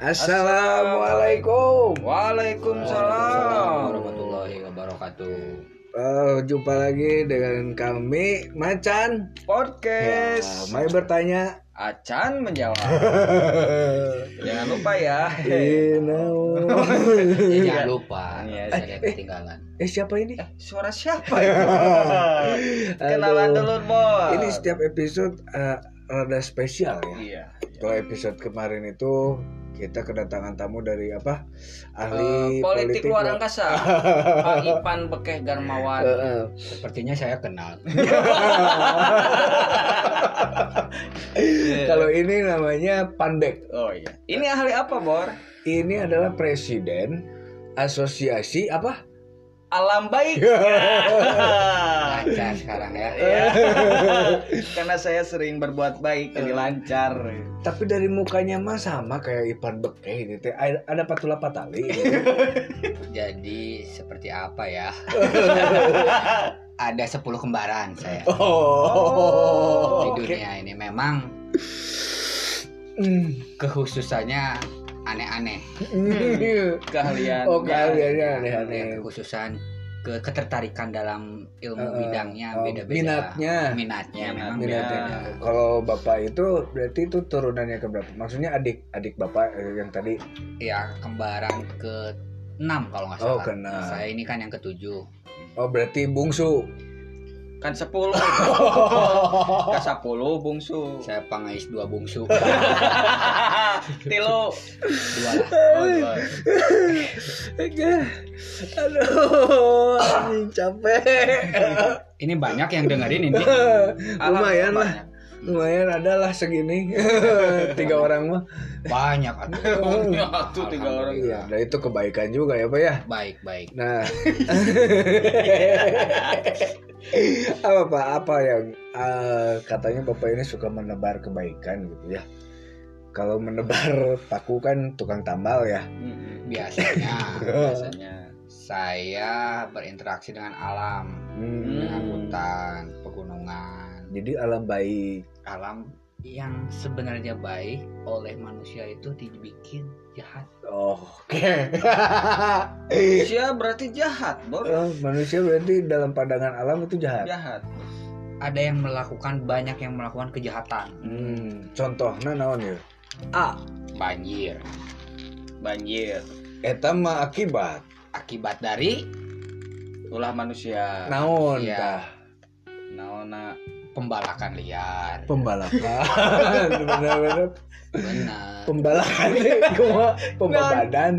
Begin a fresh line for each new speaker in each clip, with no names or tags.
Assalamualaikum.
Waalaikumsalam.
warahmatullahi wabarakatuh.
Eh, jumpa lagi dengan kami Macan. Ya,
Podcast.
Mai bertanya.
Acan menjawab. Jangan lupa ya.
Ya, jangan lupa, saya ada yang ketinggalan.
eh siapa ini?
Suara siapa itu? Kenalan dulu, Bos.
Ini setiap episode eh, rada spesial ya.
Iya.
Kalau episode kemarin itu kita kedatangan tamu dari apa? Ahli
politik luar
luar-
angkasa. Pak Ipan Bekeh Garmawan.
Eh, eh.
Sepertinya saya kenal.
Kalau ini namanya Pandek.
Oh iya. Ini ahli apa, Bor?
Ini adalah presiden asosiasi apa?
Alam baik.
Lancar sekarang ya.
Iya. Karena saya sering berbuat baik jadi lancar.
Tapi dari mukanya mah sama kayak Ipan Bekeh ini teh. Ada patula patali.
Jadi seperti apa ya? ada 10 kembaran saya
Oh.
di dunia ini. Memang
Hmm.
kekhususannya aneh-aneh.
Keahlian.
Oh, keahliannya
Ya,
aneh-aneh.
kekhususan ke ketertarikan dalam ilmu
Eh,
bidangnya
oh,
beda-beda.
minatnya.
Minatnya memang
Minatnya.
beda.
Kalau bapak itu berarti itu turunannya ke berapa? Maksudnya adik adik bapak eh, yang tadi.
Ya kembaran ke 6 kalau nggak
Oh,
salah.
keenam.
Saya ini kan yang ketujuh.
Oh berarti bungsu.
Kan 10. Kan 10 bungsu.
Saya pangais dua bungsu.
Tilu.
dua lah.
Oh, dua.
Aduh, capek.
Ini banyak yang dengerin ini.
Lumayan lah.
Banyak.
Lumayan adalah segini. Tiga orang mah.
Banyak atuh.
Ya, tuh tiga orang.
Iya, nah itu kebaikan juga ya, Pak ya.
Baik, baik.
Nah. apa Pak? Apa yang eh, katanya Bapak ini suka menebar kebaikan gitu ya? Kalau menebar paku kan tukang tambal ya.
Mm-mm.
Biasanya
Biasanya.
Saya berinteraksi dengan alam,
Hmm.
dengan hutan, pegunungan,
Jadi alam baik.
alam yang sebenarnya baik oleh manusia itu dibikin jahat.
Oh, Oke.
Manusia berarti jahat, Bor.
Oh, manusia berarti dalam pandangan alam itu jahat.
Jahat.
Ada yang melakukan banyak yang melakukan kejahatan.
Hmm. Contohnya naon ya? A.
Banjir
Banjir.
Eta mah akibat.
Akibat dari
Ulah manusia.
Naon tah?
Naona
pembalakan liar.
Pembalakan. Bener-bener
Benar.
pembalakan kumaha pembadan.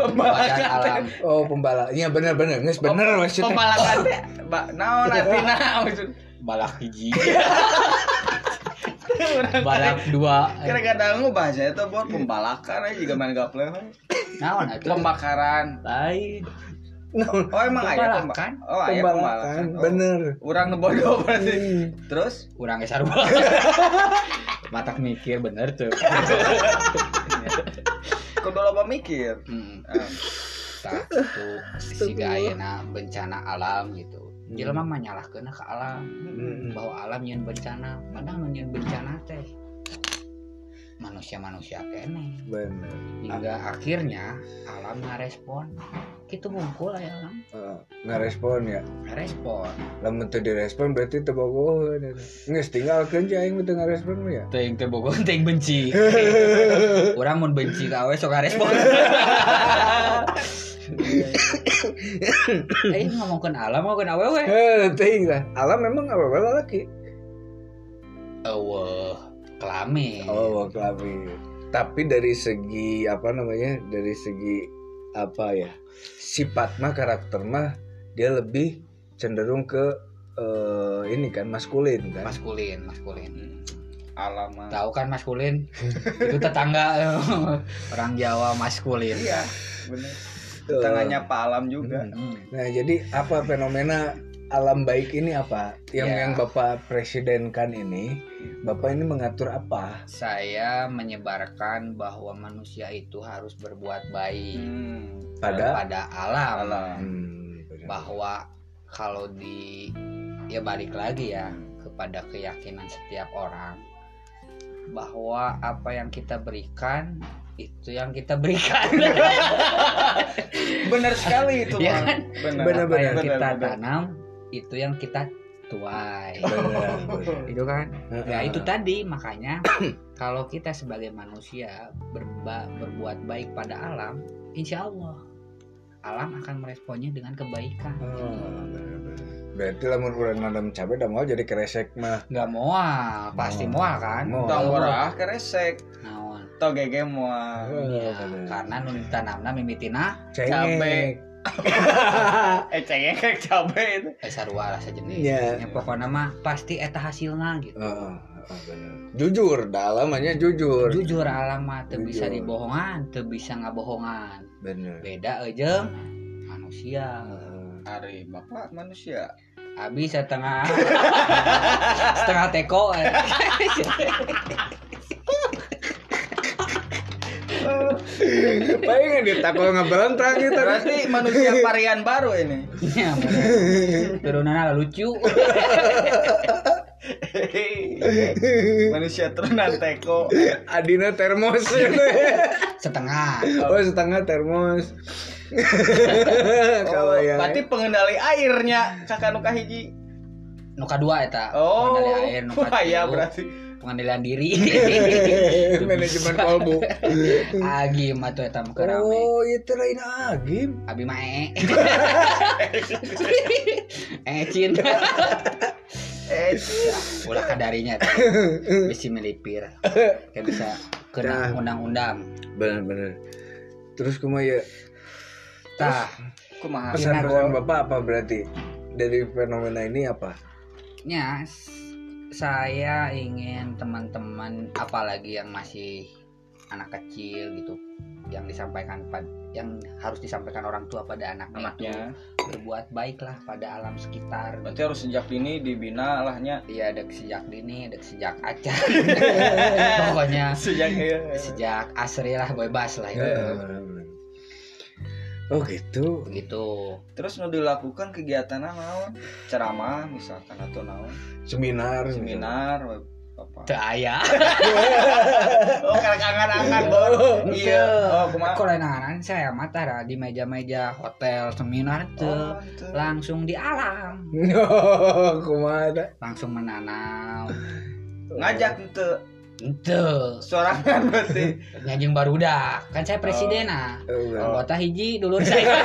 Badan alam.
Oh, pembala. Iya bener-bener, geus bener maksudnya.
Pembalakan. Ba, naon artina maksud.
balak hiji balak dua
Kadang-kadang nu bahasa itu Bor pembalakan aja juga main gaple.
naon atuh
Pembakaran.
lain
Oh emang aya
Pembalakan?
Oh aya
Pembalakan,
pembalakan. Oh,
bener.
Urang nu bodoh berarti.
Hmm.
Terus
urang sarua matak mikir bener tuh
kudu loba mikir.
Hmm.
Ah,
tah itu siga ayeuna bencana alam gitu jelema mah nyalahkeun ke alam
Hmm.
bahwa alam nyeun bencana padahal nyeun bencana teh manusia-manusia kene
Bener.
hingga akhirnya alam ngarespon gitu bungkul ya alam
Heeh, ngarespon ya.
ngarespon
Lamun teu direspon berarti teu bogoheun eta. Geus tinggalkeun je aing teu ngarespon ya.
Ting teh bogoh ting benci. Urang mun benci ka awe sok ngarespon. Eh ngomongkeun alam ngomongkeun awewe.
Heh, teuing lah. Alam memang apa laki.
Eueuh, kelamin.
Oh, kelamin. Tapi dari segi apa namanya? Dari segi apa ya? Sifat mah karakter mah dia lebih cenderung ke eh, ini kan maskulin kan.
Maskulin, maskulin.
alam mah.
Tahu kan maskulin? Itu tetangga orang Jawa maskulin.
Iya, bener. Tangannya Pak Alam juga.
Hmm.
Nah, jadi apa fenomena alam baik ini apa? Yang
Ya.
yang Bapak presidenkan ini, Bapak ini mengatur apa?
Saya menyebarkan bahwa manusia itu harus berbuat baik
Hmm.
Pada
pada alam.
alam.
Hmm, benar.
bahwa kalau di ya balik lagi ya kepada keyakinan setiap orang bahwa apa yang kita berikan itu yang kita berikan
Benar sekali itu, Bang.
kan?
Benar.
Benar,
apa yang
benar,
kita
benar.
tanam itu yang kita tuai
Benar, benar.
itu kan ya itu tadi makanya kalau kita sebagai manusia berba- berbuat baik pada alam insya Allah alam akan meresponnya dengan kebaikan
Oh, benar. Berarti lamun urang nanam cabe da mau jadi kresek mah.
nggak mual pasti
Mual.
mual kan
Mual.
Tong warah keresek,
Naon.
tong gege moal.
Ya,
Oh, benar.
karena nun tanamna mimitina
Cengek.
Eh cengeng kayak cabe itu.
eh sarua lah sejenis
Iya.
ya, pokoknya mah pasti eta hasilna gitu
benar. Jujur, dalamnya jujur.
jujur alam mah teu bisa dibohongan teu bisa ngabohongan
Benar.
beda aja manusia
Heeh.
Ari bapak manusia.
habis setengah setengah teko eh.
Pengen ditakol ngeberentak gitu.
Berarti manusia varian baru ini.
Ya, bener. turunannya lucu
manusia turunan teko.
Adina termos
setengah
Oh, setengah termos.
Oh,
Kalau yang
berarti pengendali airnya kakak nuka hiji.
nuka dua eta
Oh,
pengendali air nuka
wah, ya berarti.
pengendalian diri
manajemen kolbu.
agi mah tuh eta mah rame
Oh, itu lain agim.
abi mah ee ee cin
Eh,
ulah kadarinya. Bisa melipir. Kayak bisa kena undang-undang.
Benar-benar. Terus kumaya
tah
kumaha?
pesan-pesan Bapak apa berarti? Dari fenomena ini apa?
nya s- saya ingin teman-teman apalagi yang masih anak kecil gitu yang disampaikan pad yang harus disampaikan orang tua pada anaknya,
Anaknya.
itu berbuat baiklah pada alam sekitar
Berarti harus sejak dini dibina lahnya.
Iya, ada sejak dini, ada sejak acah. Pokoknya
Sejak ya.
sejak asri lah bebas lah
Ya,
ya.
benar-benar. Oh gitu.
Begitu.
Terus nu dilakukan kegiatan naon? Ceramah misalkan atau naon?
Seminar.
Seminar we, apa?
Teu aya.
Oh, karek angan-angan, Bor. Iya. Oh, kumaha?
Kalau nangan saya mah tara di meja-meja hotel seminar tuh
Oh, itu.
langsung di alam,
Oh, kumaha
langsung menanam.
ngajak ente
Ente,
sorangan berarti.
ngajeng barudak. Kan saya presiden ah.
Oh, benar.
Anggota hiji dulur saya.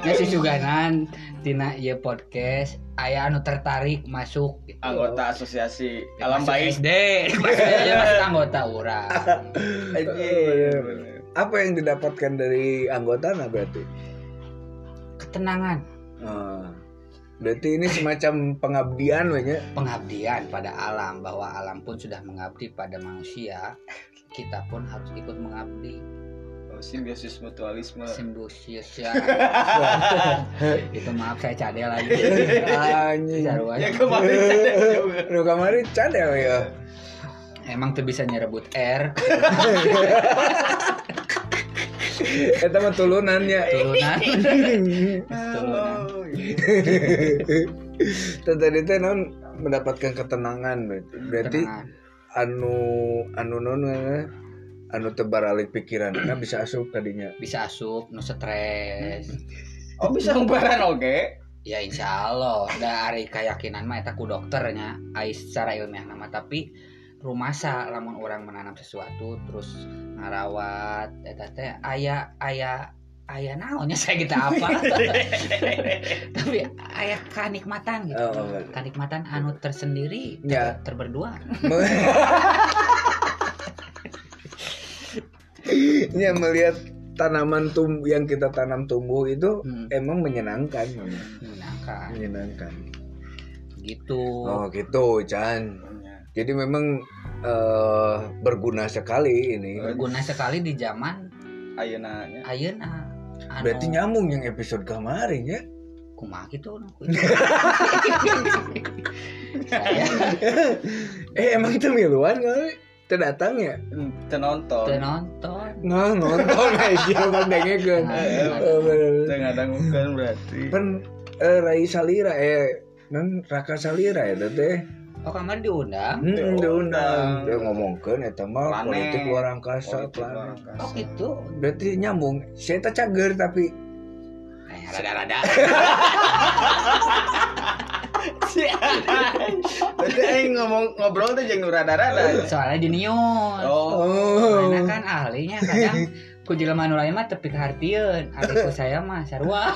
Ya si Suganan tina ieu podcast aya anu tertarik masuk gitu.
Anggota asosiasi
Ya,
alam
masuk
baik.
SD. Maksudnya masuk anggota.
Anjing.
Apa yang didapatkan dari anggota nah berarti?
Ketenangan,
Oh. Berarti ini semacam pengabdian we nya.
pengabdian pada alam bahwa alam pun sudah mengabdi pada manusia. Kita pun harus ikut mengabdi
simbiosis mutualisme.
simbiosis ya. Itu maaf saya cadel lagi.
Anjing.
Ya kemarin ada juga.
Nu kamari cadel ya.
Emang tuh bisa nyerebut R
Eta mah tulunannya.
turunan. turunan.
Iya.
Teh tadi teh non mendapatkan ketenangan berarti. Berarti anu anu non anu tebaralik pikiran nah bisa asup tadinya.
bisa asup nu stres.
Oh, bisa ngubaran oke.
Ya insya Allah dari keyakinan mah eta ku dokternya ais secara ilmiah nama tapi rumasa lamun orang menanam sesuatu terus ngarawat eta teh aya aya aya naonnya saya kita apa tapi aya kenikmatan gitu
Oh, oh,
kenikmatan anu tersendiri
Ya.
ter- terberdua
ya melihat tanaman tum yang kita tanam tumbuh itu
Hmm.
emang menyenangkan. Memang.
menyenangkan.
Menyenangkan.
Gitu.
Oh gitu Chan. Jadi memang eh, berguna sekali ini.
Berguna sekali di zaman
Ayeuna nya.
ayeuna. Anu,
berarti nyambung yang episode kemarin ya?
Kumaha gitu saya.
Eh emang itu miluan kali terdatang ya
Teu nonton.
nonton
nah nonton aja kan dengekeun.
Teu ngadangukeun berarti.
Pen eh, Rai Salira eh non raka salira ya teh
oh kamar diundang
hmm, diundang
Diundang.
dia ngomongkeun eta mah
Planet.
politik luar angkasa
Politik
planet.
luar angkasa.
oh gitu
berarti nyambung saya tak cager tapi
Eh, rada-rada
Berarti aing ngomong ngobrol tuh jeung nu rada-rada.
soalnya jenius
Oh.
oh
Karena kan ahlinya kadang ku jelema nu lain mah tepi kahartieun, ahli ku saya mah sarua.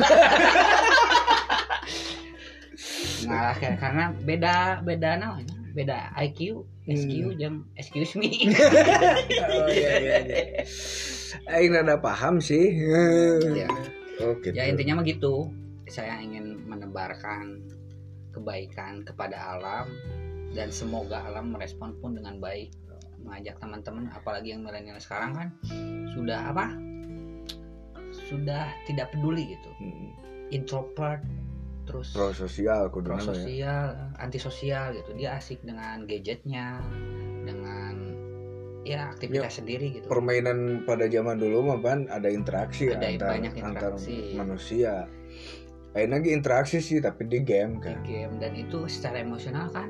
Ngalah karena beda beda namanya, beda IQ, SQ
Hmm.
jeung excuse me.
oh iya iya iya Aing rada paham sih
ya.
oh gitu
ya intinya mah gitu. Saya ingin menebarkan kebaikan kepada alam dan semoga alam merespon pun dengan baik. Mengajak teman-teman apalagi yang milenial sekarang kan sudah apa? Sudah tidak peduli gitu.
Hmm,
introvert terus
pro sosial kudu nama ya
antisosial gitu. Dia asik dengan gadgetnya dengan ya aktivitas sendiri gitu.
permainan pada zaman dulu mah ada interaksi
Ada
antar
banyak
antar
interaksi.
manusia Aing lagi interaksi sih tapi di game
di
kan
game dan itu secara emosional kan?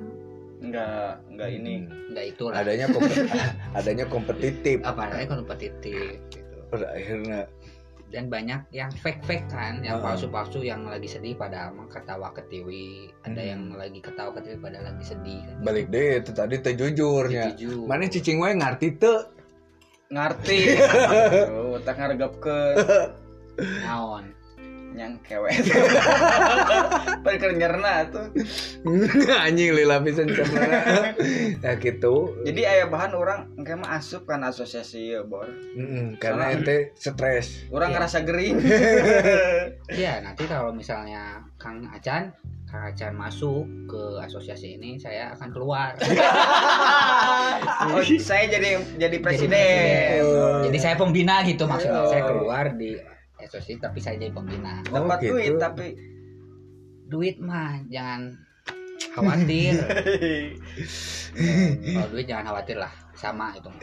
Enggak, enggak ini.
Hmm.
nggak itu lah
adanya kompet- adanya kompetitif.
Apa namanya kompetitif gitu.
Pada akhirnya.
Dan banyak yang fake fake kan yang palsu palsu yang lagi sedih pada emang ketawa ketiwi ada
Hmm.
yang lagi ketawa ketiwi pada lagi sedih kan.
Balik deh itu tadi teh jujurnya
Jujur.
mana cicing wae ngarti teu?
Ngarti. Aduh, tak ngargapkeun.
Naon
nyang kewet. Perker nyerna tuh.
anjing lila pisan nah gitu
Jadi aya bahan orang engke mah asup kan asosiasi ya, Bor.
Mm-mm, karena ente stres
Orang
Iya.
ngerasa gering.
ya nanti kalau misalnya Kang Acan Kang Acan masuk ke asosiasi ini saya akan keluar
oh, saya jadi jadi presiden.
presiden.
Oh.
jadi saya pembina gitu maksudnya
Oh.
saya keluar di asosiasi tapi saya jadi pembina.
Oh,
Dapat
gitu.
duit tapi
duit mah jangan khawatir. Kalau duit jangan khawatir lah sama itu.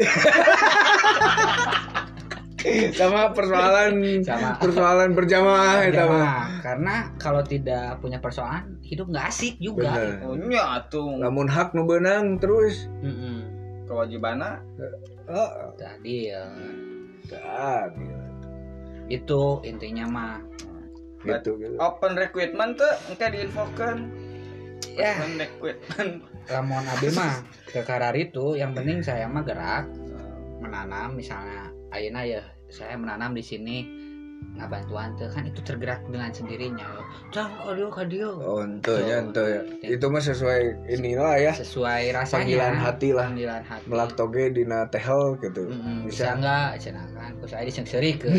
Sama persoalan
sama.
persoalan berjamaah itu mah.
karena kalau tidak punya persoalan hidup nggak asik juga
oh, nya tuh
lamun hak nu beunang terus.
Mm-mm.
kewajibannya?
Oh,
Tadi ya,
tak
itu intinya mah.
Gitu gitu.
open recruitment tuh engke diinfokan.
ya.
Open recruitment.
lamun abi mah ke karar itu yang penting saya mah gerak menanam. Misalnya ayeuna ya saya menanam di sini ngabantuan tuh kan itu tergerak dengan sendirinya. Cang audio kadio
oh ente ya ente ya.
Ya.
itu mah sesuai inilah ya.
Sesuai rasanya.
Panggilan hati lah.
Panggilan hati.
Melak toge dina tehel gitu.
Mm-mm, bisa.
bisa
enggak cenah kan ku saya disengseri ke.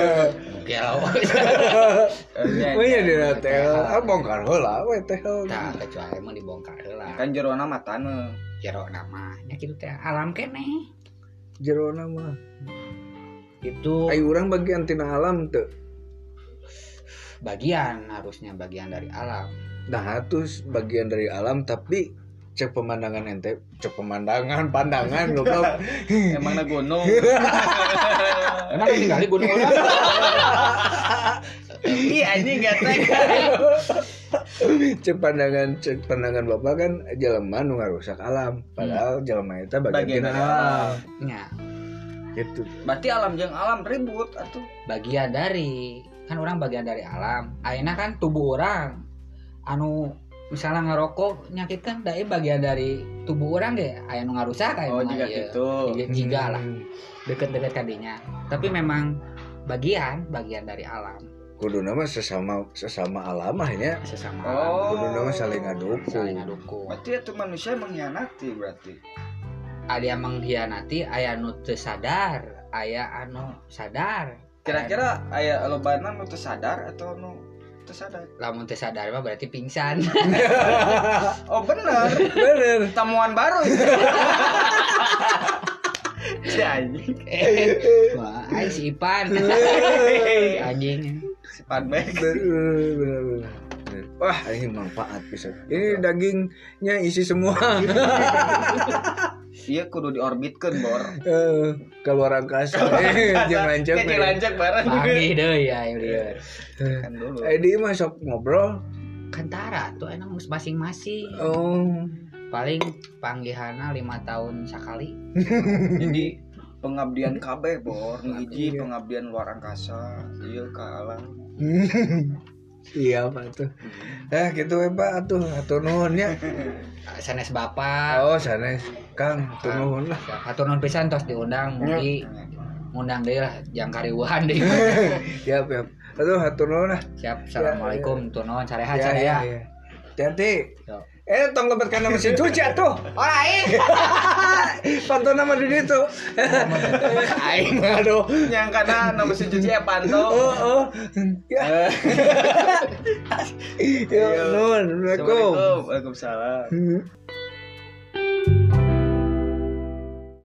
Gelo
oh iya dina tehel. ah bongkar heula we tehel.
Nah kecuali mau dibongkar lah.
Kan jerona matana.
jero namanya gitu teh alam keneh.
Jero nama
itu
ayo urang bagian tina alam teu.
Bagian harusnya bagian dari alam.
Nah terus bagian dari alam tapi cek pemandangan ente cek pemandangan pandangan goblok.
Emang na gunung.
emang tinggal di gunung orang?
Iya anjing gak
cek pandangan cek pandangan bapak kan jelema nu ngarusak alam. Padahal jelema eta bagian,
Bagian
tina
dari
alam.
ya
gitu
Berarti alam jeung alam ribut atuh.
bagian dari kan orang bagian dari alam akhirnya kan tubuh orang anu misalnya ngerokok nyakit kan dari bagian dari tubuh orang deh aya nu ngarusak aya
Oh jika
ieu.
gitu.
Jika- lah
Hmm.
deket-deket kadinya tapi memang bagian bagian dari alam
kudu nama sesama sesama alam ahnya
sesama
Oh.
kudu nama saling ngadukung
saling ngadukung
Berarti itu manusia mengkhianati berarti.
Ada yang mengkhianati aya nu teu sadar aya anu sadar
Kira-kira aya lobana nu teu sadar atau nu teu sadar?
lamun teu sadar mah berarti pingsan
Oh bener.
bener
Temuan baru itu. si anjing.
Wah, si Ipan anjing
Si
bener bener Wah, ini manfaat bisa. Ini dagingnya isi semua.
Iya kudu diorbitkeun bor.
Eh, keluar angkasa. Eh, jeung lancet.
Kayak dilancak bareng.
Panggih deh ya lieur.
Kan dulu.
Eh, di mah sok ngobrol.
hentara tuh enak masing-masing
oh
paling panggihana lima tahun sekali
jadi pengabdian KB bor hiji
Iya.
pengabdian luar angkasa iya ke alam
iya pak tuh eh gitu ya pak tuh atur nuhun ya.
Sanes bapak.
Oh sanes. Kang atur nuhun lah.
Atau non pisan tos diundang mugi. Ngundang deh lah yang karibuan deh
ya ya aduh atur nuhun lah.
Siap assalamualaikum. Tuh non sarehat
ya
saya
ya ya. Hati
Yo.
Eh tong lebetkan nama mesin cuci atuh.
Alright.
pantau nama di itu. Aing aduh.
Yang karena nama mesin cuci ya panto.
Oh oh. Ya. Ya nuhun assalamualaikum.
Assalamualaikum. Waalaikumsalam.
Hmm.